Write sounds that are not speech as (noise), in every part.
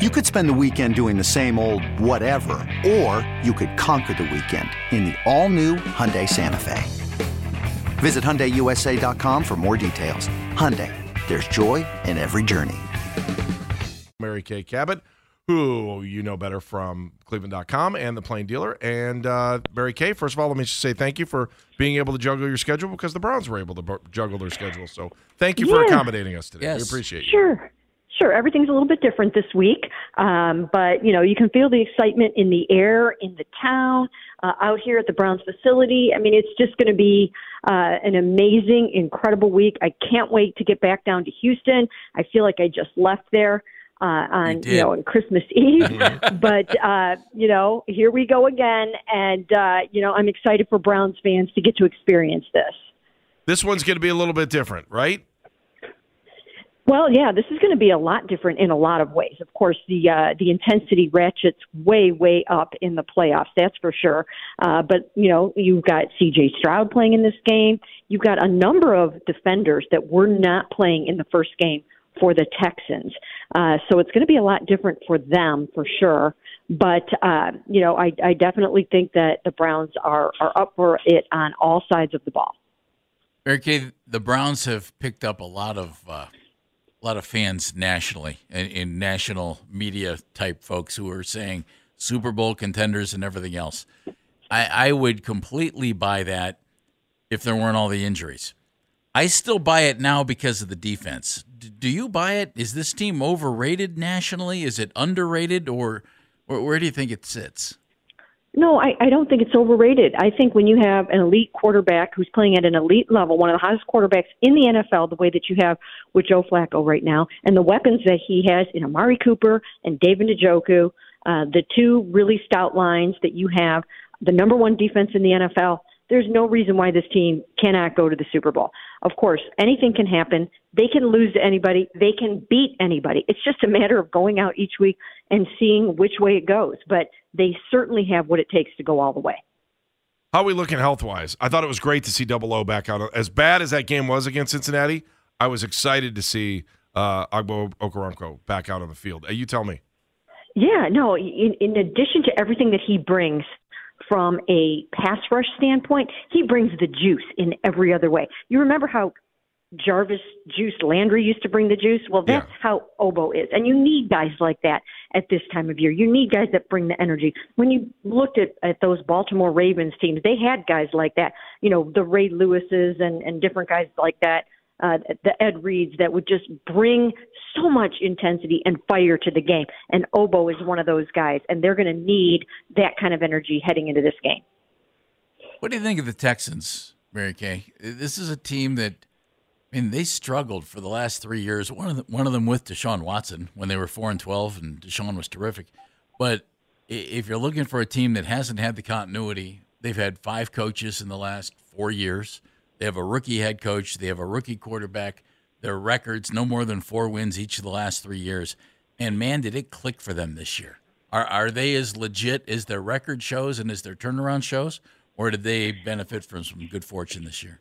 You could spend the weekend doing the same old whatever, or you could conquer the weekend in the all-new Hyundai Santa Fe. Visit HyundaiUSA.com for more details. Hyundai, there's joy in every journey. Mary Kay Cabot, who you know better from Cleveland.com and the Plain Dealer. And uh, Mary Kay, first of all, let me just say thank you for being able to juggle your schedule because the Browns were able to bu- juggle their schedule. So thank you for Yeah. accommodating us today. We appreciate you. Sure. Sure. Everything's a little bit different this week. Um, but, you know, you can feel the excitement in the air, in the town, uh, out here at the Browns facility. I mean, it's just going to be uh, an amazing, incredible week. I can't wait to get back down to Houston. I feel like I just left there. Uh, on you, did. know on Christmas Eve, (laughs) (laughs) but uh, you know here we go again, and uh, you know I'm excited for Browns fans to get to experience this. This one's going to be a little bit different, right? Well, yeah, this is going to be a lot different in a lot of ways. Of course, the uh, the intensity ratchets way, way up in the playoffs. That's for sure. Uh, but you know, you've got C.J. Stroud playing in this game. You've got a number of defenders that were not playing in the first game for the Texans. Uh, so it's going to be a lot different for them for sure. But uh, you know, I, I definitely think that the Browns are are up for it on all sides of the ball. Kay, the Browns have picked up a lot of uh, a lot of fans nationally in, in national media type folks who are saying Super Bowl contenders and everything else. I, I would completely buy that if there weren't all the injuries. I still buy it now because of the defense. D- do you buy it? Is this team overrated nationally? Is it underrated, or, or where do you think it sits? No, I, I don't think it's overrated. I think when you have an elite quarterback who's playing at an elite level, one of the hottest quarterbacks in the NFL, the way that you have with Joe Flacco right now, and the weapons that he has in Amari Cooper and David Njoku, uh, the two really stout lines that you have, the number one defense in the NFL, there's no reason why this team cannot go to the Super Bowl. Of course, anything can happen. They can lose to anybody. They can beat anybody. It's just a matter of going out each week and seeing which way it goes. But they certainly have what it takes to go all the way. How are we looking health wise? I thought it was great to see Double O back out. As bad as that game was against Cincinnati, I was excited to see uh, Ogbo Okoronkwo back out on the field. Uh, you tell me. Yeah, no, in, in addition to everything that he brings from a pass rush standpoint, he brings the juice in every other way. You remember how Jarvis Juice Landry used to bring the juice? Well, that's Yeah. how Obo is. And you need guys like that at this time of year. You need guys that bring the energy. When you looked at, at those Baltimore Ravens teams, they had guys like that. You know, the Ray Lewises and, and different guys like that. Uh, the Ed Reeds that would just bring so much intensity and fire to the game. And Obo is one of those guys, and they're going to need that kind of energy heading into this game. What do you think of the Texans, Mary Kay? This is a team that, I mean, they struggled for the last three years. One of one of them with Deshaun Watson when they were four and twelve, and Deshaun was terrific. But if you're looking for a team that hasn't had the continuity, they've had five coaches in the last four years. They have a rookie head coach. They have a rookie quarterback. Their records no more than four wins each of the last three years. And man, did it click for them this year? Are are they as legit as their record shows and as their turnaround shows, or did they benefit from some good fortune this year?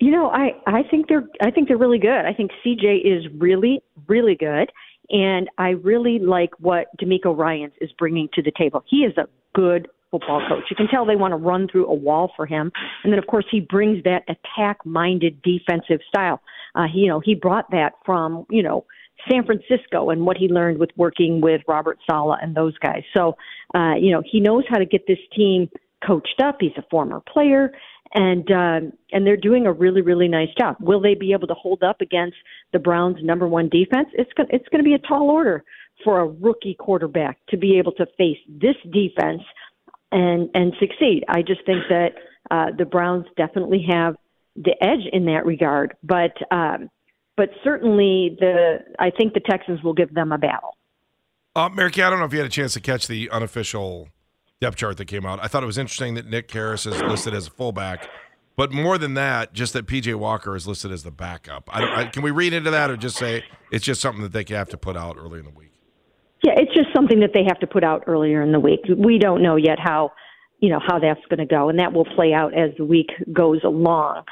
You know, I I think they're I think they're really good. I think CJ is really really good, and I really like what DeMeco Ryans is bringing to the table. He is a good football coach. You can tell they want to run through a wall for him, and then of course he brings that attack-minded defensive style. Uh, he, you know, he brought that from you know San Francisco and what he learned with working with Robert Saleh and those guys. So, uh, you know, he knows how to get this team coached up. He's a former player, and um, and they're doing a really really nice job. Will they be able to hold up against the Browns' number one defense? It's going it's going to be a tall order for a rookie quarterback to be able to face this defense and and succeed. I just think that uh, the Browns definitely have the edge in that regard, but um, but certainly the I think the Texans will give them a battle. Uh, Mary Kay, I don't know if you had a chance to catch the unofficial depth chart that came out. I thought it was interesting that Nick Harris is listed as a fullback, but more than that, just that PJ Walker is listed as the backup. I I, can we read into that or just say it's just something that they have to put out early in the week? Yeah, it's just something that they have to put out earlier in the week. We don't know yet how, you know, how that's going to go, and that will play out as the week goes along.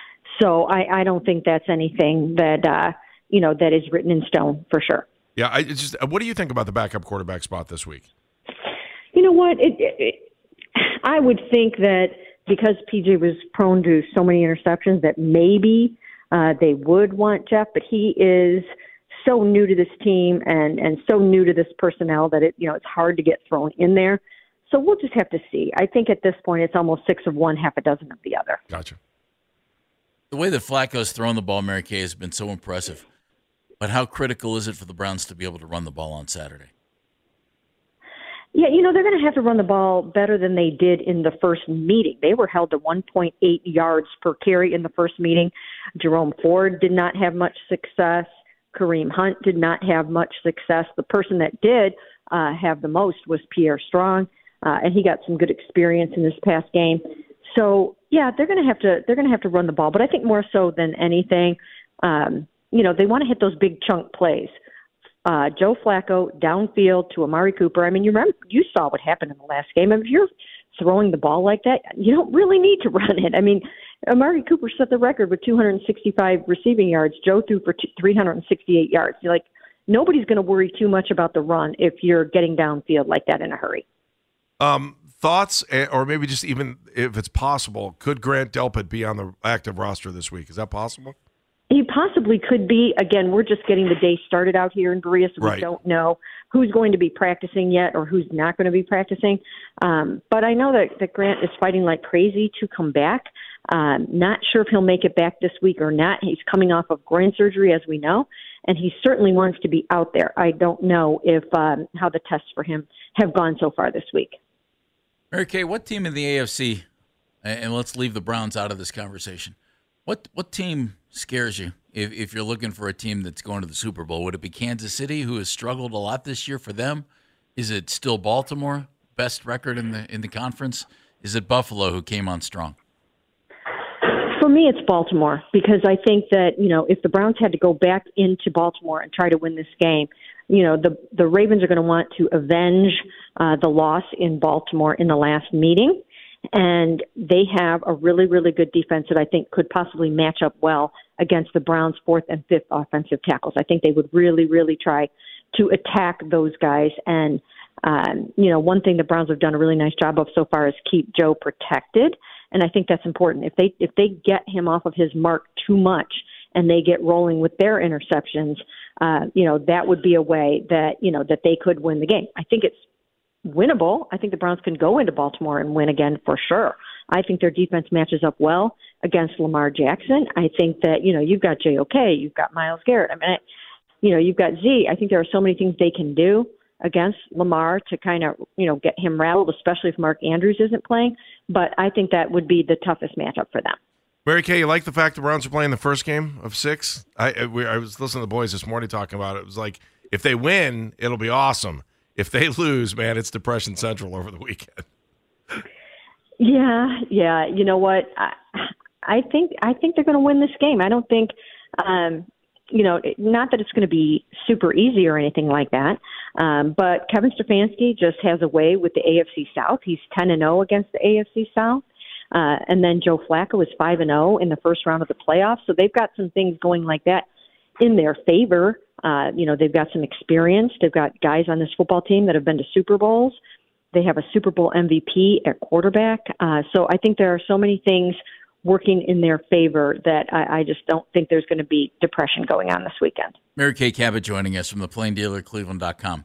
So I, I don't think that's anything that uh, you know that is written in stone for sure. Yeah, I it's just what do you think about the backup quarterback spot this week? You know what? It, it, it, I would think that because PJ was prone to so many interceptions that maybe uh, they would want Jeff, but he is so new to this team and and so new to this personnel that it you know it's hard to get thrown in there. So we'll just have to see. I think at this point it's almost six of one, half a dozen of the other. Gotcha. The way that Flacco's thrown the ball, Mary Kay, has been so impressive. But how critical is it for the Browns to be able to run the ball on Saturday? Yeah, you know, they're going to have to run the ball better than they did in the first meeting. They were held to 1.8 yards per carry in the first meeting. Jerome Ford did not have much success. Kareem Hunt did not have much success. The person that did uh, have the most was Pierre Strong, uh, and he got some good experience in this past game. So yeah, they're going to have to they're going to have to run the ball, but I think more so than anything, um, you know, they want to hit those big chunk plays. Uh, Joe Flacco downfield to Amari Cooper. I mean, you remember you saw what happened in the last game. I mean, if you're throwing the ball like that, you don't really need to (laughs) run it. I mean, Amari Cooper set the record with 265 receiving yards. Joe threw for 368 yards. You're like, nobody's going to worry too much about the run if you're getting downfield like that in a hurry. Um, thoughts, or maybe just even if it's possible, could Grant Delpit be on the active roster this week? Is that possible? He possibly could be. Again, we're just getting the day started out here in Berea, so Right. we don't know who's going to be practicing yet or who's not going to be practicing. Um, but I know that, that Grant is fighting like crazy to come back. Um, not sure if he'll make it back this week or not. He's coming off of groin surgery, as we know, and he certainly wants to be out there. I don't know if um, how the tests for him have gone so far this week. Mary Kay, what team in the AFC, and let's leave the Browns out of this conversation, what what team scares you if, if you're looking for a team that's going to the Super Bowl? Would it be Kansas City, who has struggled a lot this year for them? Is it still Baltimore, best record in the in the conference? Is it Buffalo, who came on strong? For me, it's Baltimore because I think that you know if the Browns had to go back into Baltimore and try to win this game, you know the the Ravens are going to want to avenge uh, the loss in Baltimore in the last meeting, and they have a really really good defense that I think could possibly match up well against the Browns' fourth and fifth offensive tackles. I think they would really really try to attack those guys and. Um, you know, one thing the Browns have done a really nice job of so far is keep Joe protected and I think that's important. If they if they get him off of his mark too much and they get rolling with their interceptions, uh, you know that would be a way that you know that they could win the game. I think it's winnable. I think the Browns can go into Baltimore and win again for sure. I think their defense matches up well against Lamar Jackson. I think that you know you've got JOK, you've got Myles Garrett. I mean, I, you know you've got Z. I think there are so many things they can do against Lamar to kind of you know get him rattled, especially if Mark Andrews isn't playing. But I think that would be the toughest matchup for them. Mary Kay, you like the fact the Browns are playing the first game of six? I I, we, I was listening to the boys this morning talking about it. It was like if they win, it'll be awesome. If they (laughs) lose, man, it's depression central over the weekend. Yeah, yeah. You know what? I, I think I think they're going to win this game. I don't think, um, you know, not that it's going to be super easy or anything like that. Um, but Kevin Stefanski just has a way with the AFC South. He's ten and zero against the AFC South. Uh, and then Joe Flacco is five and zero in the first round of the playoffs. So they've got some things going like that in their favor. Uh, you know, they've got some experience. They've got guys on this football team that have been to Super Bowls. They have a Super Bowl MVP at quarterback. Uh, so I think there are so many things working in their favor that I, I just don't think there's going to be depression going on this weekend. Mary Kay Cabot joining us from the Plain Dealer Cleveland.com.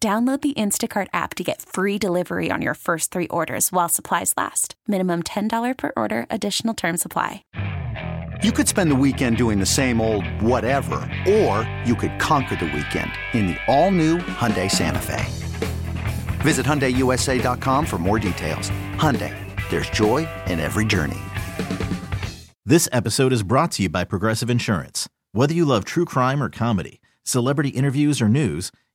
Download the Instacart app to get free delivery on your first three orders while supplies last. Minimum $10 per order, additional term supply. You could spend the weekend doing the same old whatever, or you could conquer the weekend in the all-new Hyundai Santa Fe. Visit HyundaiUSA.com for more details. Hyundai, there's joy in every journey. This episode is brought to you by Progressive Insurance. Whether you love true crime or comedy, celebrity interviews or news,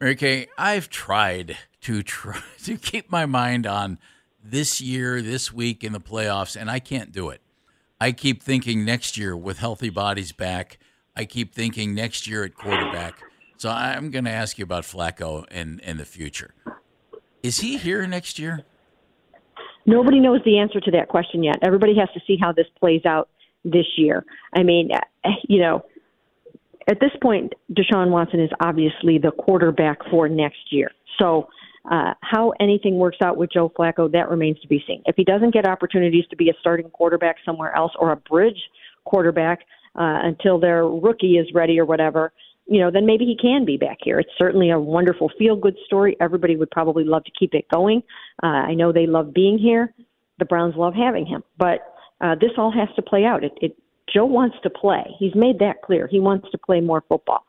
Mary Kay, I've tried to try (laughs) to keep my mind on this year, this week in the playoffs, and I can't do it. I keep thinking next year with healthy bodies back. I keep thinking next year at quarterback. So I'm going to ask you about Flacco and, and the future. Is he here next year? Nobody knows the answer to that question yet. Everybody has to see how this plays out this year. I mean, eh, you know, at this point, Deshaun Watson is obviously the quarterback for next year. So, uh, how anything works out with Joe Flacco, that remains to be seen. If he doesn't get opportunities to be a starting quarterback somewhere else or a bridge quarterback uh, until their rookie is ready or whatever, you know, then maybe he can be back here. It's certainly a wonderful feel good story. Everybody would probably love to keep it going. Uh, I know they love being here. The Browns love having him, but uh, this all has to play out. It, it Joe wants to play. He's made that clear. He wants to play more football.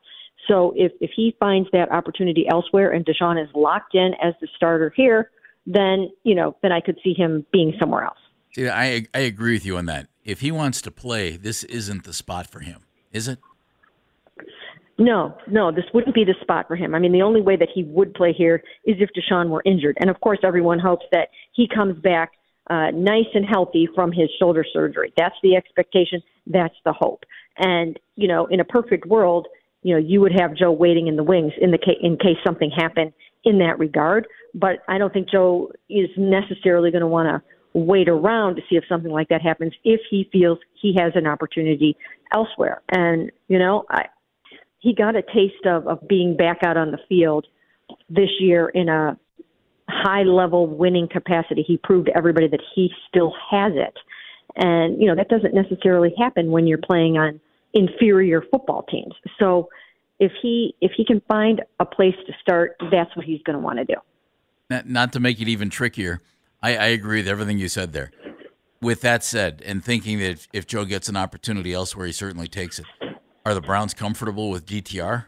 So if if he finds that opportunity elsewhere and Deshaun is locked in as the starter here, then you know then I could see him being somewhere else. See, I I agree with you on that. If he wants to play, this isn't the spot for him, is it? No, no, this wouldn't be the spot for him. I mean, the only way that he would play here is if Deshaun were injured, and of course, everyone hopes that he comes back uh, nice and healthy from his shoulder surgery. That's the expectation. That's the hope. And you know, in a perfect world, you know, you would have Joe waiting in the wings in the case, in case something happened in that regard. But I don't think Joe is necessarily going to want to wait around to see if something like that happens if he feels he has an opportunity elsewhere. And you know, I, he got a taste of of being back out on the field this year in a high level winning capacity. He proved to everybody that he still has it. And, you know, that doesn't necessarily happen when you're playing on inferior football teams. So if he if he can find a place to start, that's what he's going to want to do. Not, not, to make it even trickier, I, I, agree with everything you said there. With that said, and thinking that if, if Joe gets an opportunity elsewhere, he certainly takes it. Are the Browns comfortable with DTR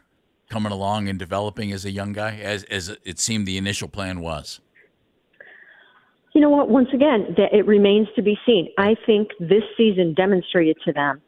coming along and developing as a young guy, as as it seemed the initial plan was? You know what? Once again, it remains to be seen. I think this season demonstrated to them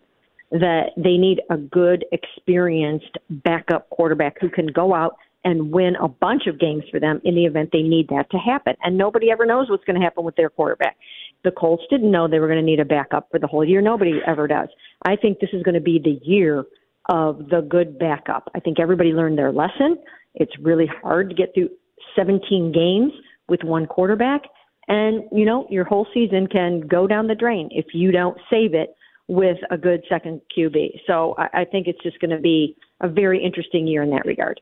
that they need a good, experienced backup quarterback who can go out and win a bunch of games for them in the event they need that to happen. And nobody ever knows what's going to happen with their quarterback. The Colts didn't know they were going to need a backup for the whole year. Nobody ever does. I think this is going to be the year of the good backup. I think everybody learned their lesson. It's really hard to get through 17 games with one quarterback. And, you know, your whole season can go down the drain if you don't save it with a good second QB. So I, I think it's just going to be a very interesting year in that regard.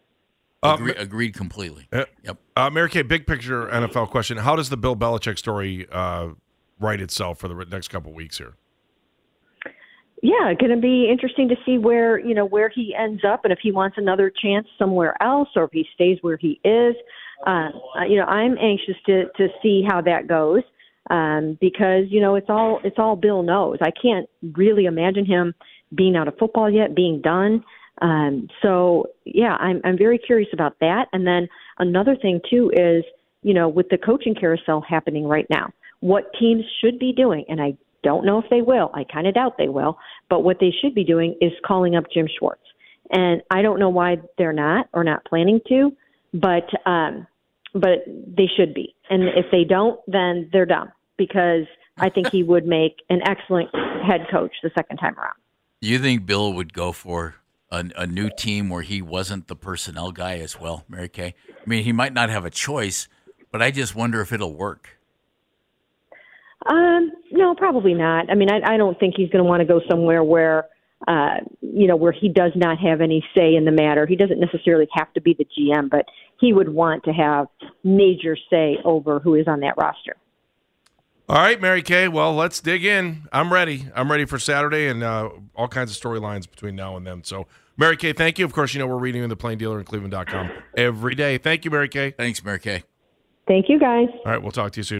Uh, Agree, agreed completely. Uh, yep. Uh, Mary Kay, big picture NFL question. How does the Bill Belichick story uh, write itself for the next couple weeks here? Yeah, going to be interesting to see where you know where he ends up, and if he wants another chance somewhere else, or if he stays where he is. Uh, you know, I'm anxious to to see how that goes um, because you know it's all it's all Bill knows. I can't really imagine him being out of football yet, being done. Um, so yeah, I'm I'm very curious about that. And then another thing too is you know with the coaching carousel happening right now, what teams should be doing, and I don't know if they will. I kind of doubt they will. But what they should be doing is calling up Jim Schwartz. And I don't know why they're not or not planning to, but um, but they should be. And if they don't, then they're dumb because I think he would make an excellent head coach the second time around. You think Bill would go for a, a new team where he wasn't the personnel guy as well, Mary Kay? I mean, he might not have a choice, but I just wonder if it'll work. Um, no, probably not. I mean, I, I don't think he's going to want to go somewhere where, uh, you know, where he does not have any say in the matter. He doesn't necessarily have to be the GM, but he would want to have major say over who is on that roster. All right, Mary Kay. Well, let's dig in. I'm ready. I'm ready for Saturday and uh, all kinds of storylines between now and then. So, Mary Kay, thank you. Of course, you know we're reading in the Plain Dealer and Cleveland.com every day. Thank you, Mary Kay. Thanks, Mary Kay. Thank you, guys. All right, we'll talk to you soon.